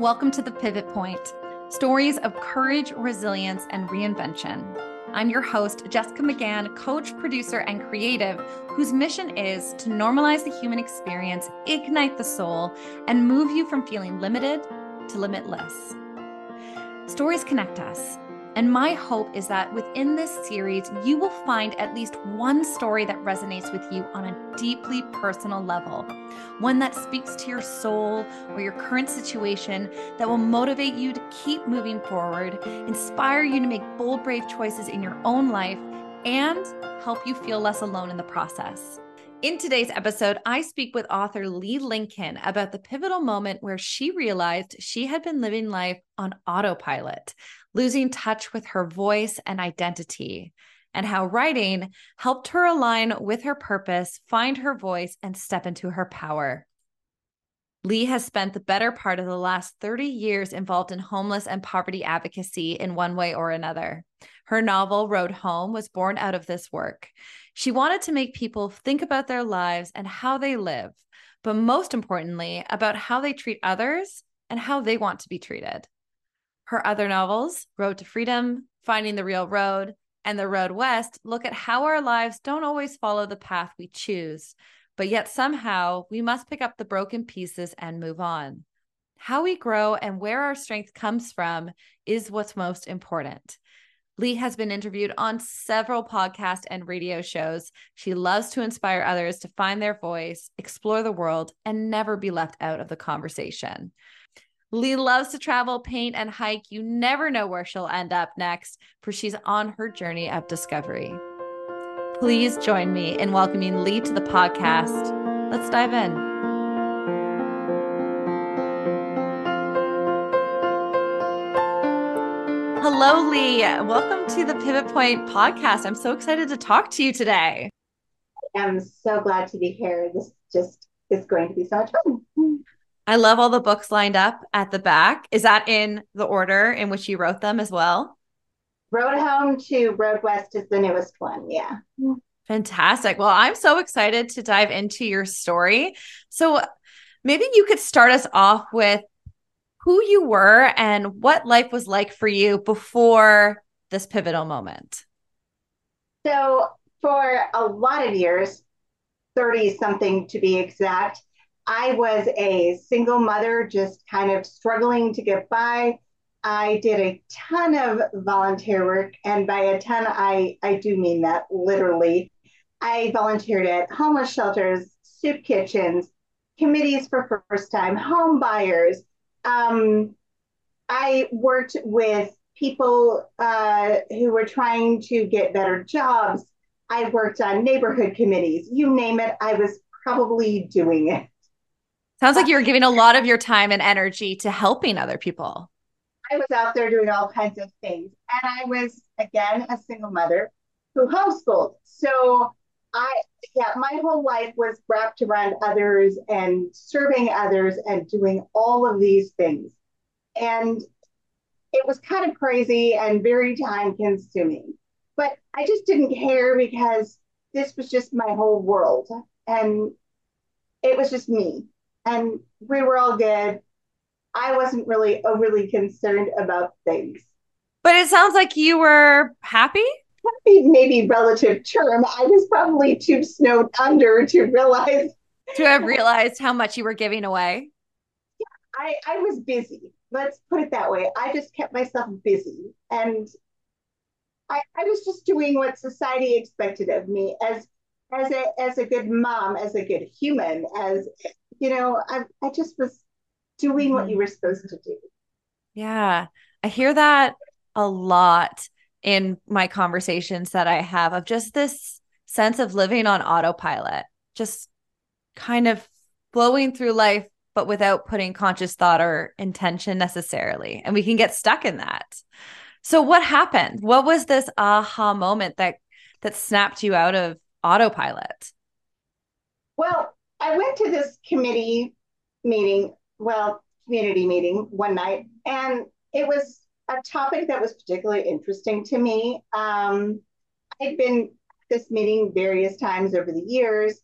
Welcome to the Pivot Point stories of courage, resilience, and reinvention. I'm your host, Jessica McGann, coach, producer, and creative, whose mission is to normalize the human experience, ignite the soul, and move you from feeling limited to limitless. Stories connect us. And my hope is that within this series, you will find at least one story that resonates with you on a deeply personal level, one that speaks to your soul or your current situation that will motivate you to keep moving forward, inspire you to make bold, brave choices in your own life, and help you feel less alone in the process. In today's episode, I speak with author Leigh Lincoln about the pivotal moment where she realized she had been living life on autopilot, losing touch with her voice and identity, and how writing helped her align with her purpose, find her voice, and step into her power. Leigh has spent the better part of the last 30 years involved in homeless and poverty advocacy in one way or another. Her novel, Road Home, was born out of this work. She wanted to make people think about their lives and how they live, but most importantly, about how they treat others and how they want to be treated. Her other novels, Road to Freedom, Finding the Real Road, and The Road West, look at how our lives don't always follow the path we choose, but yet somehow we must pick up the broken pieces and move on. How we grow and where our strength comes from is what's most important. Leigh has been interviewed on several podcasts and radio shows. She loves to inspire others to find their voice, explore the world, and never be left out of the conversation. Leigh loves to travel, paint, and hike. You never know where she'll end up next, for she's on her journey of discovery. Please join me in welcoming Leigh to the podcast. Let's dive in. Hello, Leigh. Welcome to the Pivot Point podcast. I'm so excited to talk to you today. I'm so glad to be here. This just is going to be so much fun. I love all the books lined up at the back. Is that in the order in which you wrote them as well? Road Home to Road West is the newest one. Yeah. Fantastic. Well, I'm so excited to dive into your story. So maybe you could start us off with who you were and what life was like for you before this pivotal moment. So, for a lot of years, 30 something to be exact, I was a single mother, just kind of struggling to get by. I did a ton of volunteer work, and by a ton, I, I do mean that literally. I volunteered at homeless shelters, soup kitchens, committees for first time home buyers. Um, I worked with people uh, who were trying to get better jobs. I worked on neighborhood committees. You name it, I was probably doing it. Sounds like you're giving a lot of your time and energy to helping other people. I was out there doing all kinds of things. And I was, again, a single mother who homeschooled. So I, yeah, my whole life was wrapped around others and serving others and doing all of these things. And it was kind of crazy and very time consuming. But I just didn't care because this was just my whole world. And it was just me and we were all good. I wasn't really uh, overly concerned about things. But it sounds like you were happy. Happy, maybe relative term. I was probably too snowed under to realize to have realized how much you were giving away. Yeah, I, I was busy. Let's put it that way. I just kept myself busy, and I, I was just doing what society expected of me as as a as a good mom, as a good human, as you know, I, I just was doing what mm-hmm. you were supposed to do. Yeah. I hear that a lot in my conversations that I have of just this sense of living on autopilot, just kind of flowing through life, but without putting conscious thought or intention necessarily. And we can get stuck in that. So what happened? What was this aha moment that that snapped you out of autopilot? Well, I went to this committee meeting, well, community meeting one night, and it was a topic that was particularly interesting to me. Um, I'd been this meeting various times over the years,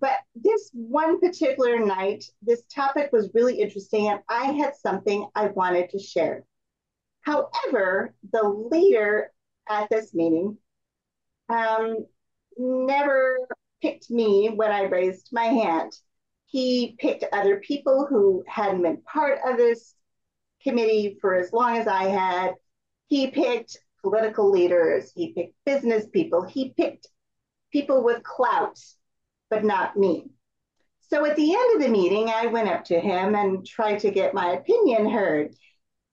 but this one particular night, this topic was really interesting, and I had something I wanted to share. However, the leader at this meeting um, never picked me when I raised my hand. He picked other people who hadn't been part of this committee for as long as I had. He picked political leaders, he picked business people, he picked people with clout, but not me. So at the end of the meeting, I went up to him and tried to get my opinion heard.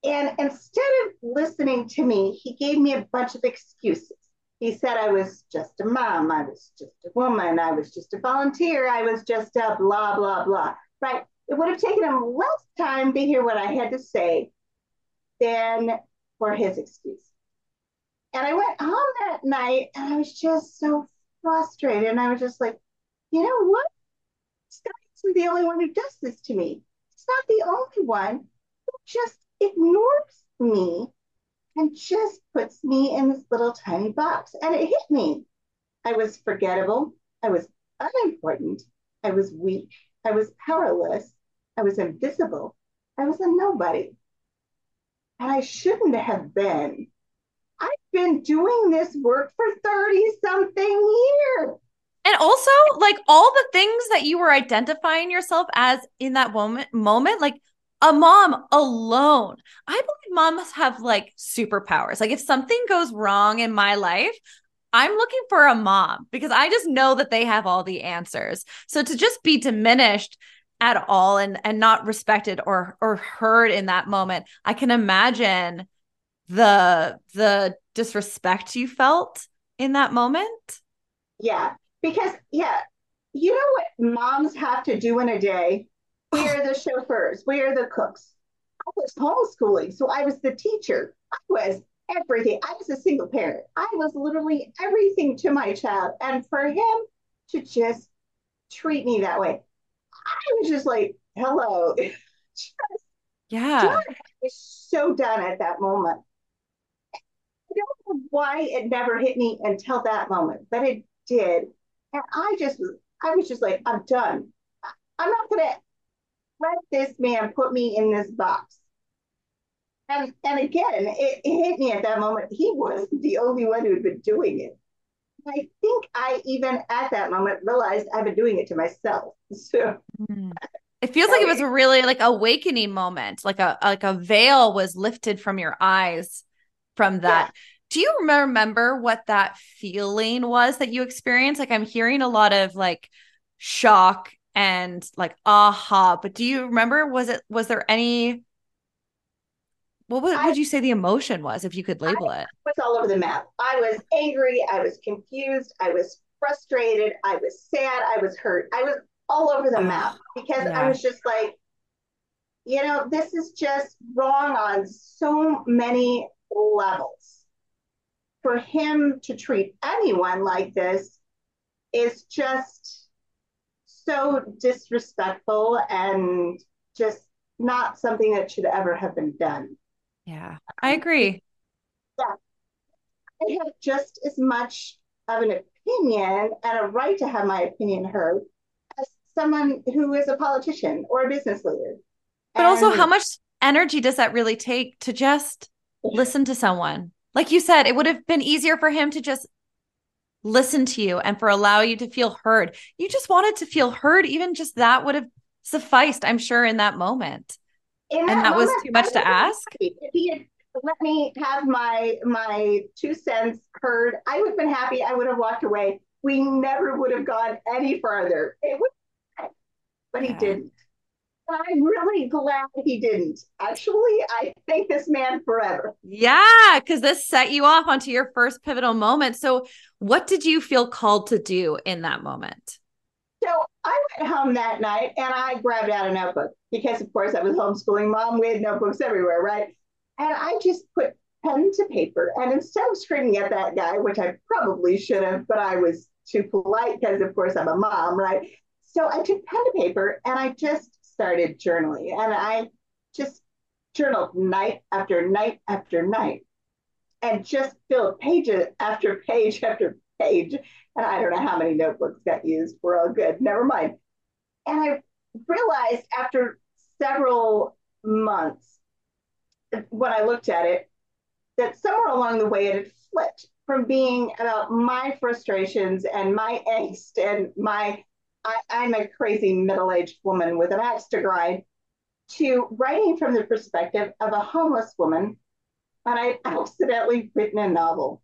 And instead of listening to me, he gave me a bunch of excuses. He said I was just a mom, I was just a woman, I was just a volunteer, I was just a blah, blah, blah. Right? It would have taken him less time to hear what I had to say than for his excuse. And I went home that night and I was just so frustrated. And I was just like, you know what? Scott isn't the only one who does this to me. He's not the only one who just ignores me and just puts me in this little tiny box. And it hit me. I was forgettable. I was unimportant. I was weak. I was powerless. I was invisible. I was a nobody. And I shouldn't have been. I've been doing this work for 30 something years. And also, like all the things that you were identifying yourself as in that moment, moment, like a mom alone. I believe moms have like superpowers. Like if something goes wrong in my life, I'm looking for a mom because I just know that they have all the answers. So to just be diminished at all and and not respected or or heard in that moment, I can imagine the the disrespect you felt in that moment. Yeah, because yeah, you know what moms have to do in a day? We are the chauffeurs, we are the cooks. I was homeschooling, so I was the teacher. I was everything. I was a single parent. I was literally everything to my child. And for him to just treat me that way, I was just like, hello. just, yeah. Done. I was so done at that moment. I don't know why it never hit me until that moment, but it did. And I just, I was just like, I'm done. I'm not going to let this man put me in this box. And, and again, it, it hit me at that moment. He wasn't the only one who'd been doing it. I think I even at that moment realized I've been doing it to myself. So mm. it feels like it was a really like awakening moment, like a like a veil was lifted from your eyes from that. Yeah. Do you remember what that feeling was that you experienced? Like I'm hearing a lot of like shock and like aha, but do you remember was it was there any what would, I, would you say the emotion was if you could label I it? was all over the map. I was angry, I was confused, I was frustrated, I was sad, I was hurt. I was all over the map because yeah. I was just like, you know, this is just wrong on so many levels. For him to treat anyone like this is just so disrespectful and just not something that should ever have been done. Yeah, I agree. Yeah. I have just as much of an opinion and a right to have my opinion heard as someone who is a politician or a business leader. But and also, how much energy does that really take to just listen to someone? Like you said, it would have been easier for him to just listen to you and for allow you to feel heard. You just wanted to feel heard. Even just that would have sufficed, I'm sure, in that moment and that moment, was too much to ask. If he had let me have my my two cents heard, I would have been happy. I would have walked away. We never would have gone any further. It would, but yeah. he didn't. I'm really glad he didn't. Actually, I thank this man forever. Yeah, because this set you off onto your first pivotal moment. So, what did you feel called to do in that moment? So I went home that night and I grabbed out a notebook because, of course, I was homeschooling mom. We had notebooks everywhere, right? And I just put pen to paper. And instead of screaming at that guy, which I probably should have, but I was too polite because, of course, I'm a mom, right? So I took pen to paper and I just started journaling. And I just journaled night after night after night and just filled pages after page after page. And I don't know how many notebooks got used. We're all good. Never mind. And I realized after several months, when I looked at it, that somewhere along the way it had flipped from being about my frustrations and my angst and my I, I'm a crazy middle-aged woman with an axe to grind to writing from the perspective of a homeless woman and I accidentally written a novel.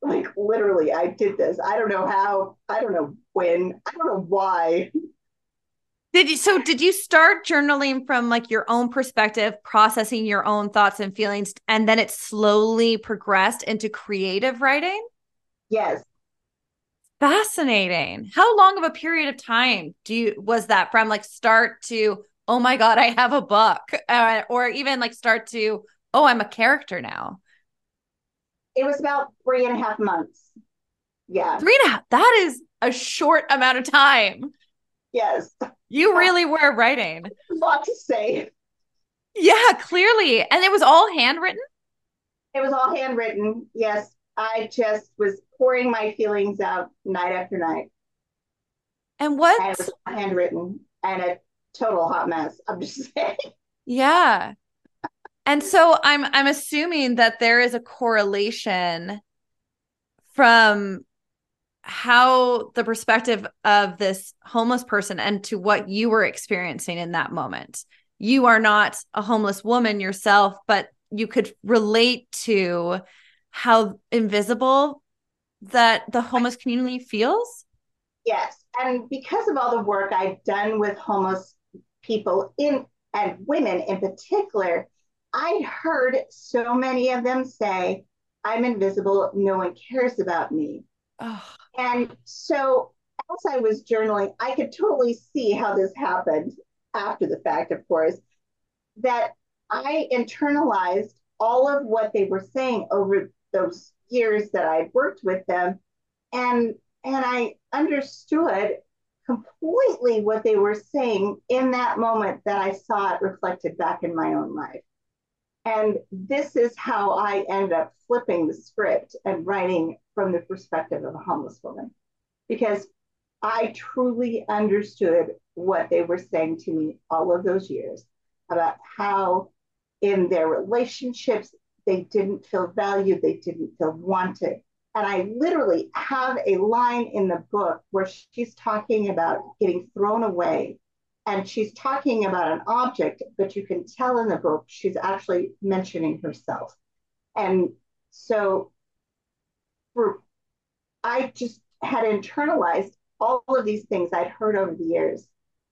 Like literally, I did this. I don't know how, I don't know when, I don't know why. Did you so did you start journaling from like your own perspective, processing your own thoughts and feelings, and then it slowly progressed into creative writing? Yes. Fascinating. How long of a period of time do you was that from like start to oh my god, I have a book, uh, or even like start to oh, I'm a character now? It was about three and a half months. Yeah. Three and a half. That is a short amount of time. Yes. You really were writing. A lot to say. Yeah, clearly. And it was all handwritten? It was all handwritten. Yes. I just was pouring my feelings out night after night. And what? And it was handwritten and a total hot mess. I'm just saying. Yeah. And so I'm I'm assuming that there is a correlation from how the perspective of this homeless person and to what you were experiencing in that moment. You are not a homeless woman yourself, but you could relate to how invisible that the homeless community feels. Yes. And because of all the work I've done with homeless people in and women in particular, I heard so many of them say, I'm invisible, no one cares about me. Oh. And so as I was journaling, I could totally see how this happened after the fact, of course, that I internalized all of what they were saying over those years that I'd worked with them. And and I understood completely what they were saying in that moment that I saw it reflected back in my own life. And this is how I ended up flipping the script and writing from the perspective of a homeless woman because I truly understood what they were saying to me all of those years about how in their relationships they didn't feel valued, they didn't feel wanted. And I literally have a line in the book where she's talking about getting thrown away and she's talking about an object, but you can tell in the book she's actually mentioning herself. And so for I just had internalized all of these things I'd heard over the years.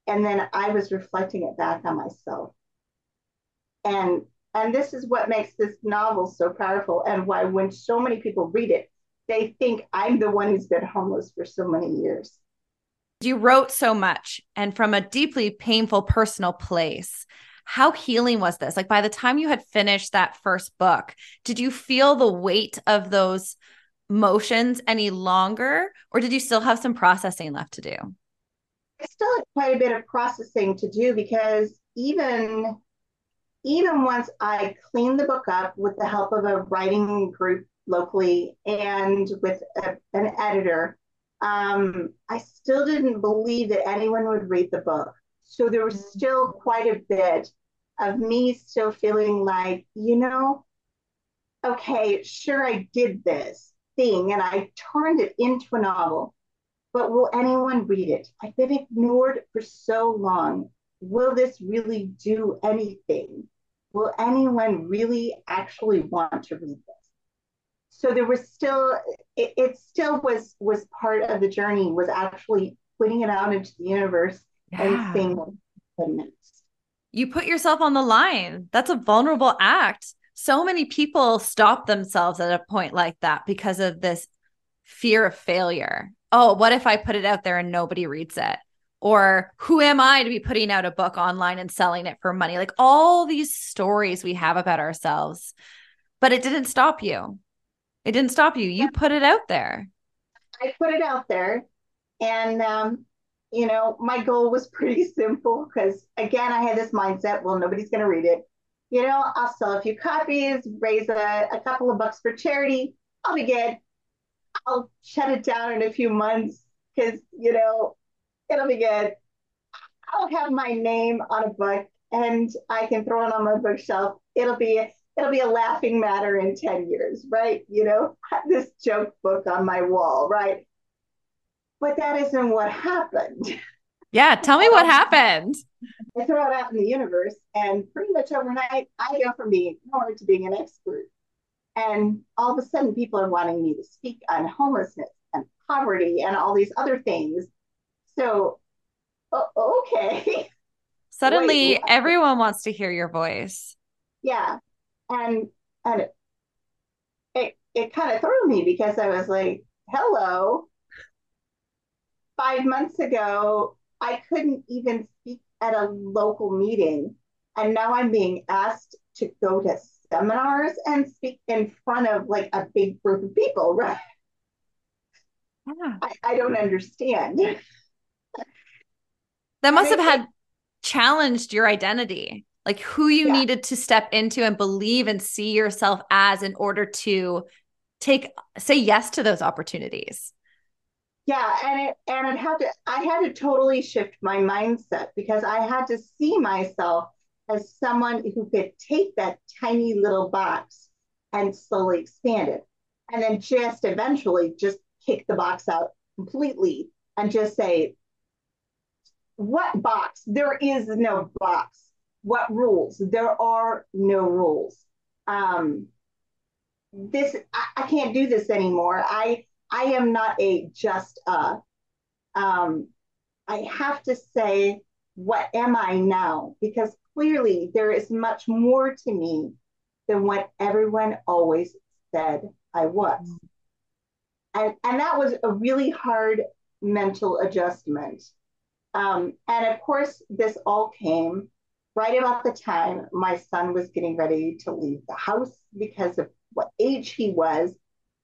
And then I was reflecting it back on myself. And and this is what makes this novel so powerful and why when so many people read it, they think I'm the one who's been homeless for so many years. You wrote so much and from a deeply painful personal place. How healing was this? Like by the time you had finished that first book, did you feel the weight of those motions any longer or did you still have some processing left to do? I still had quite a bit of processing to do because even even once I cleaned the book up with the help of a writing group locally and with a, an editor, um, I still didn't believe that anyone would read the book. So there was mm-hmm. still quite a bit of me still feeling like, you know, okay, sure, I did this thing and I turned it into a novel, but will anyone read it? I've been ignored for so long. Will this really do anything? Will anyone really actually want to read this? so there was still it, it, still was was part of the journey was actually putting it out into the universe yeah. and seeing what next. You put yourself on the line. That's a vulnerable act. So many people stop themselves at a point like that because of this fear of failure. Oh, what if I put it out there and nobody reads it? Or who am I to be putting out a book online and selling it for money? Like all these stories we have about ourselves. But it didn't stop you it didn't stop you. You put it out there. I put it out there. And, um, you know, my goal was pretty simple because, again, I had this mindset well, nobody's going to read it. You know, I'll sell a few copies, raise a, a couple of bucks for charity. I'll be good. I'll shut it down in a few months because, you know, it'll be good. I'll have my name on a book and I can throw it on my bookshelf. It'll be it'll be a laughing matter in 10 years, right? You know, this joke book on my wall, right? But that isn't what happened. Yeah, tell me what happened. I throw it out in the universe, and pretty much overnight, I go from being ignored to being an expert. And all of a sudden, people are wanting me to speak on homelessness and poverty and all these other things. So, okay. Suddenly, Wait, everyone wants to hear your voice. Yeah, and and it it, it kind of threw me because I was like, "Hello." Five months ago, I couldn't even speak at a local meeting, and now I'm being asked to go to seminars and speak in front of like a big group of people, right? Yeah. I, I don't understand. That must have had challenged your identity, like who you yeah. needed to step into and believe and see yourself as in order to take say yes to those opportunities. Yeah, and it and it had to I had to totally shift my mindset because I had to see myself as someone who could take that tiny little box and slowly expand it. And then just eventually just kick the box out completely and just say, what box? There is no box. What rules? There are no rules. Um, this I, I can't do this anymore. I I am not a just uh um I have to say what am I now? Because clearly there is much more to me than what everyone always said I was. And, and that was a really hard mental adjustment. Um, and of course, this all came right about the time my son was getting ready to leave the house because of what age he was.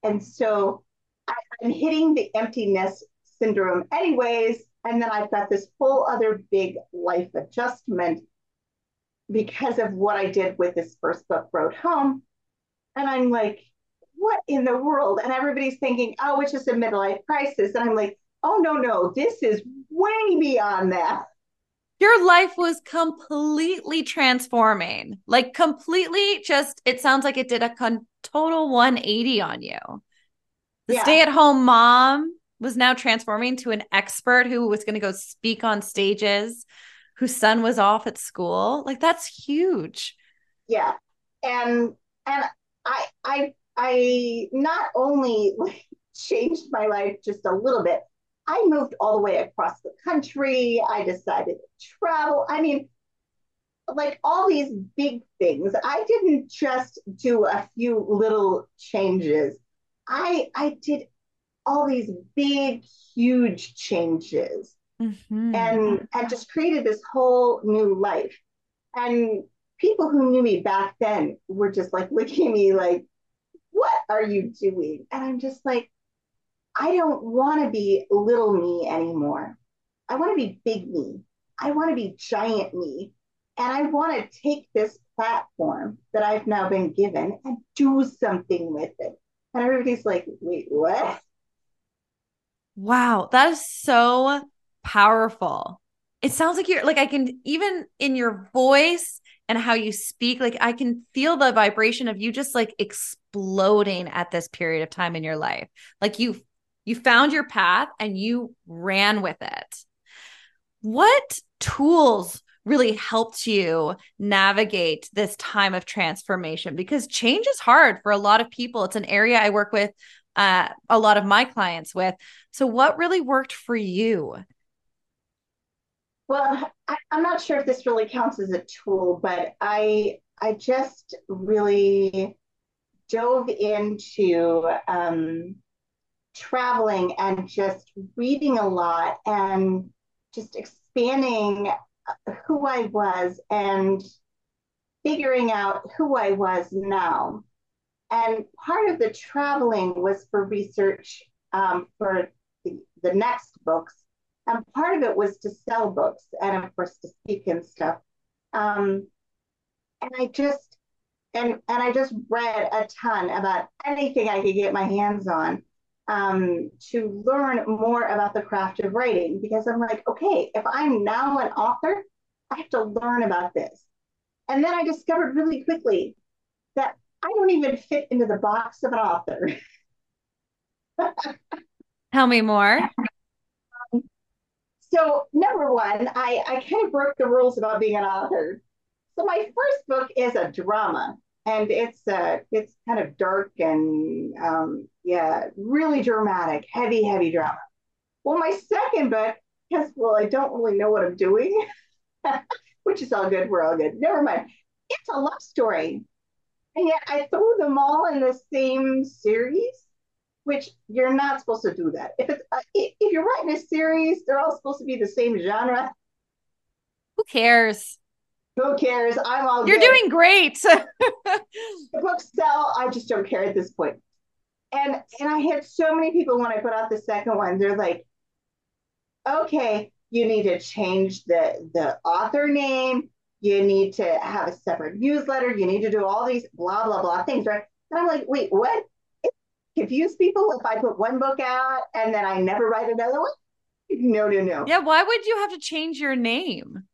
And so I, I'm hitting the empty nest syndrome, anyways. And then I've got this whole other big life adjustment because of what I did with this first book, Road Home. And I'm like, what in the world? And everybody's thinking, oh, it's just a midlife crisis. And I'm like, oh, no, no, this is way beyond that. Your life was completely transforming, like completely just, it sounds like it did a con- total 180 on you. The yeah. stay at home mom was now transforming to an expert who was going to go speak on stages whose son was off at school. Like that's huge. Yeah. And and I I I not only changed my life just a little bit, I moved all the way across the country. I decided to travel. I mean, like all these big things. I didn't just do a few little changes. I I did all these big, huge changes mm-hmm. and and just created this whole new life. And people who knew me back then were just like looking at me like, what are you doing? And I'm just like, I don't want to be little me anymore. I want to be big me. I want to be giant me. And I want to take this platform that I've now been given and do something with it. And everybody's like, wait, what? Wow, that is so powerful. It sounds like you're like I can even in your voice and how you speak, like I can feel the vibration of you just like exploding at this period of time in your life. Like you you found your path and you ran with it. What tools really helped you navigate this time of transformation? Because change is hard for a lot of people. It's an area I work with uh, a lot of my clients with. So, what really worked for you? Well, I, am not sure if this really counts as a tool, but I I just really dove into um, traveling and just reading a lot and just expanding who I was and figuring out who I was now. And part of the traveling was for research um, for the, the next books. And part of it was to sell books and, of course, to speak and stuff. Um, and I just and and I just read a ton about anything I could get my hands on. Um, to learn more about the craft of writing because I'm like, okay, if I'm now an author, I have to learn about this. And then I discovered really quickly that I don't even fit into the box of an author. Tell me more. So, number one, I, I kind of broke the rules about being an author. So, my first book is a drama, and it's uh, it's kind of dark and um, yeah, really dramatic, heavy, heavy drama. Well, my second book, because well, I don't really know what I'm doing, which is all good. We're all good. Never mind. It's a love story, and yet I threw them all in the same series which you're not supposed to do that. If it's uh, if you're writing a series, they're all supposed to be the same genre. Who cares? Who cares? I'm all. You're good. doing great. the books sell. I just don't care at this point. And and I had so many people when I put out the second one. They're like, okay, you need to change the the author name. You need to have a separate newsletter. You need to do all these blah blah blah things, right? And I'm like, wait, what? confuse people if I put one book out and then I never write another one? No, no, no. Yeah, why would you have to change your name?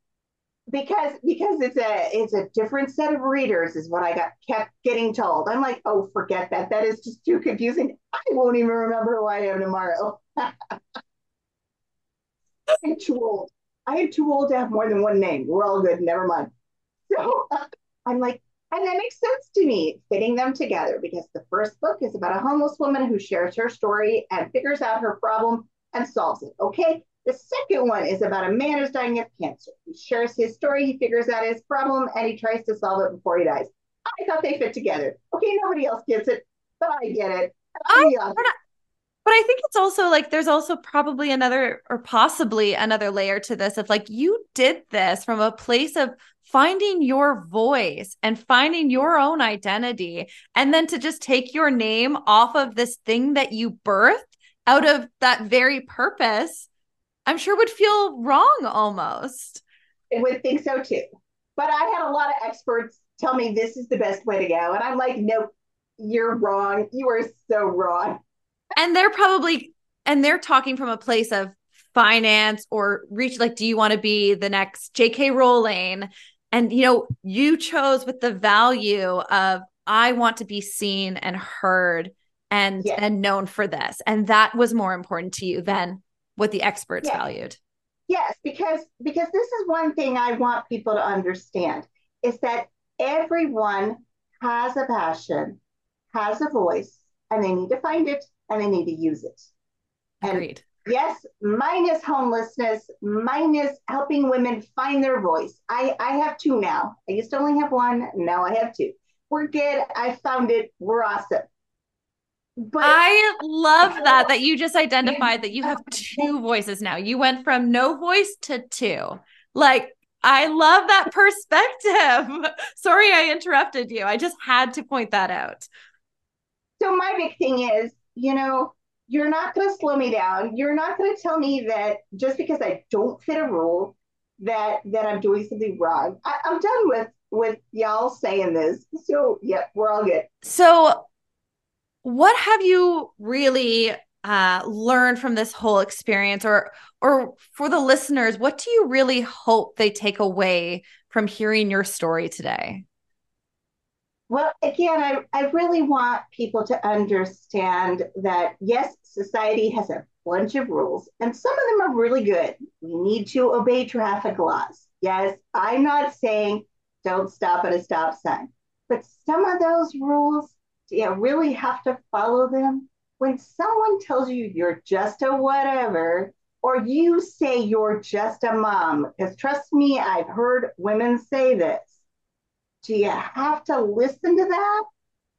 Because because it's a it's a different set of readers is what I got kept getting told. I'm like, oh, forget that. That is just too confusing. I won't even remember who I am tomorrow. I'm too old. I am too old to have more than one name. We're all good. Never mind. So I'm like, and that makes sense to me, fitting them together, because the first book is about a homeless woman who shares her story and figures out her problem and solves it. Okay. The second one is about a man who's dying of cancer. He shares his story, he figures out his problem, and he tries to solve it before he dies. I thought they fit together. Okay, nobody else gets it, but I get it. I, but I think it's also like there's also probably another or possibly another layer to this of like you did this from a place of finding your voice and finding your own identity and then to just take your name off of this thing that you birthed out of that very purpose i'm sure would feel wrong almost. I would think so too. But i had a lot of experts tell me this is the best way to go. And i'm like nope you're wrong. You are so wrong. And they're probably and they're talking from a place of finance or reach like do you want to be the next jk rowling? And you know you chose with the value of i want to be seen and heard and yes. and known for this. And that was more important to you than what the experts yes. valued yes because because this is one thing i want people to understand is that everyone has a passion has a voice and they need to find it and they need to use it and Agreed. Yes, mine is homelessness. Mine is helping women find their voice. I, I have two now. I used to only have one. Now I have two. We're good. I found it. We're awesome. But I love that that you just identified that you have two voices now. You went from no voice to two. Like I love that perspective. Sorry I interrupted you. I just had to point that out. So my big thing is, you know, you're not going to slow me down. You're not going to tell me that just because I don't fit a rule that that I'm doing something wrong. I, I'm done with with y'all saying this. So yep, we're all good. So what have you really uh, learned from this whole experience or or for the listeners, what do you really hope they take away from hearing your story today? Well, again, I, I really want people to understand that yes, society has a bunch of rules, and some of them are really good. We need to obey traffic laws. Yes, I'm not saying don't stop at a stop sign, but some of those rules, you really have to follow them. When someone tells you you're just a whatever, or you say you're just a mom, because trust me, I've heard women say this do you have to listen to that?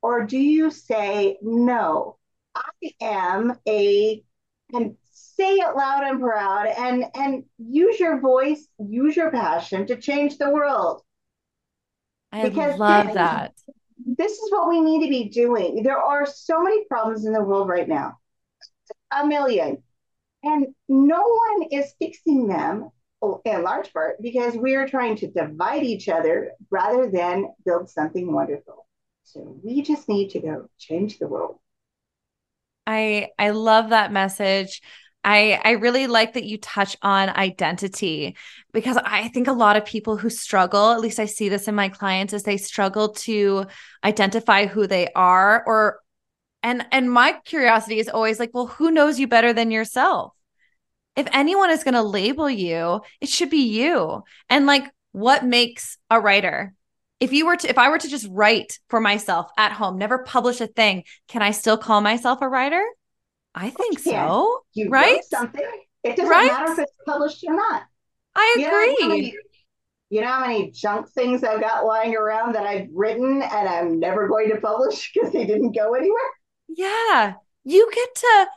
Or do you say, no, I am a, and say it loud and proud and, and use your voice, use your passion to change the world? I because love that. This is what we need to be doing. There are so many problems in the world right now, a million. And no one is fixing them oh, in large part because we are trying to divide each other rather than build something wonderful. So we just need to go change the world. I I love that message. I I really like that you touch on identity because I think a lot of people who struggle, at least I see this in my clients, is they struggle to identify who they are or and and my curiosity is always like, well, who knows you better than yourself? If anyone is going to label you, it should be you. And like what makes a writer? If you were to if I were to just write for myself at home, never publish a thing, can I still call myself a writer? I think so. You right? something. It doesn't right? matter if it's published or not. I agree. You know, many, you know how many junk things I've got lying around that I've written and I'm never going to publish because they didn't go anywhere? Yeah. You get to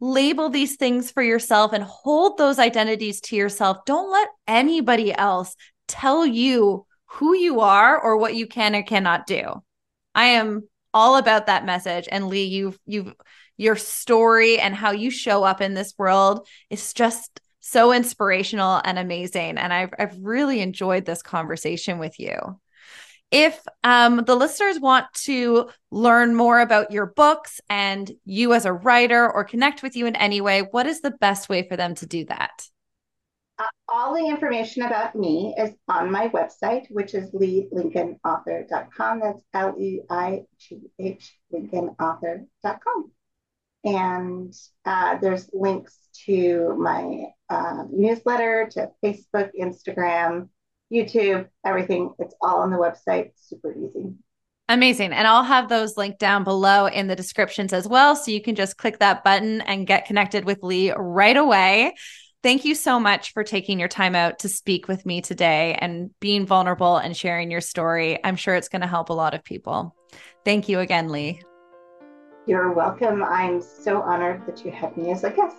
label these things for yourself and hold those identities to yourself. Don't let anybody else tell you who you are or what you can or cannot do. I am all about that message and Leigh you've you've your story and how you show up in this world is just so inspirational and amazing and I've I've really enjoyed this conversation with you. If um, the listeners want to learn more about your books and you as a writer or connect with you in any way, what is the best way for them to do that? Uh, all the information about me is on my website, which is leighlincolnauthor.com. That's L E I G H Lincolnauthor.com. And uh, there's links to my uh, newsletter, to Facebook, Instagram, YouTube, everything. It's all on the website. Super easy. Amazing. And I'll have those linked down below in the descriptions as well. So you can just click that button and get connected with Leigh right away. Thank you so much for taking your time out to speak with me today and being vulnerable and sharing your story. I'm sure it's going to help a lot of people. Thank you again, Leigh. You're welcome. I'm so honored that you had me as a guest.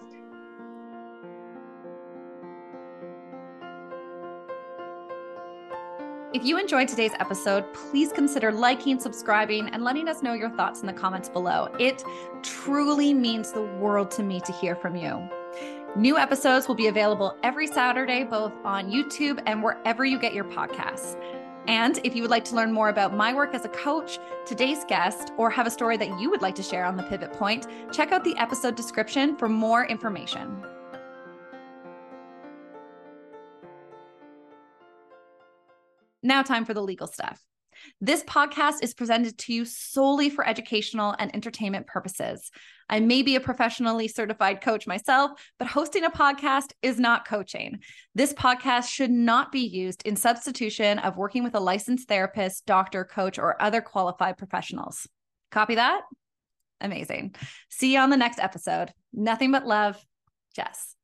If you enjoyed today's episode, please consider liking, subscribing, and letting us know your thoughts in the comments below. It truly means the world to me to hear from you. New episodes will be available every Saturday, both on YouTube and wherever you get your podcasts. And if you would like to learn more about my work as a coach, today's guest, or have a story that you would like to share on the Pivot Point, check out the episode description for more information. Now, time for the legal stuff. This podcast is presented to you solely for educational and entertainment purposes. I may be a professionally certified coach myself, but hosting a podcast is not coaching. This podcast should not be used in substitution of working with a licensed therapist, doctor, coach, or other qualified professionals. Copy that? Amazing. See you on the next episode. Nothing but love, Jess.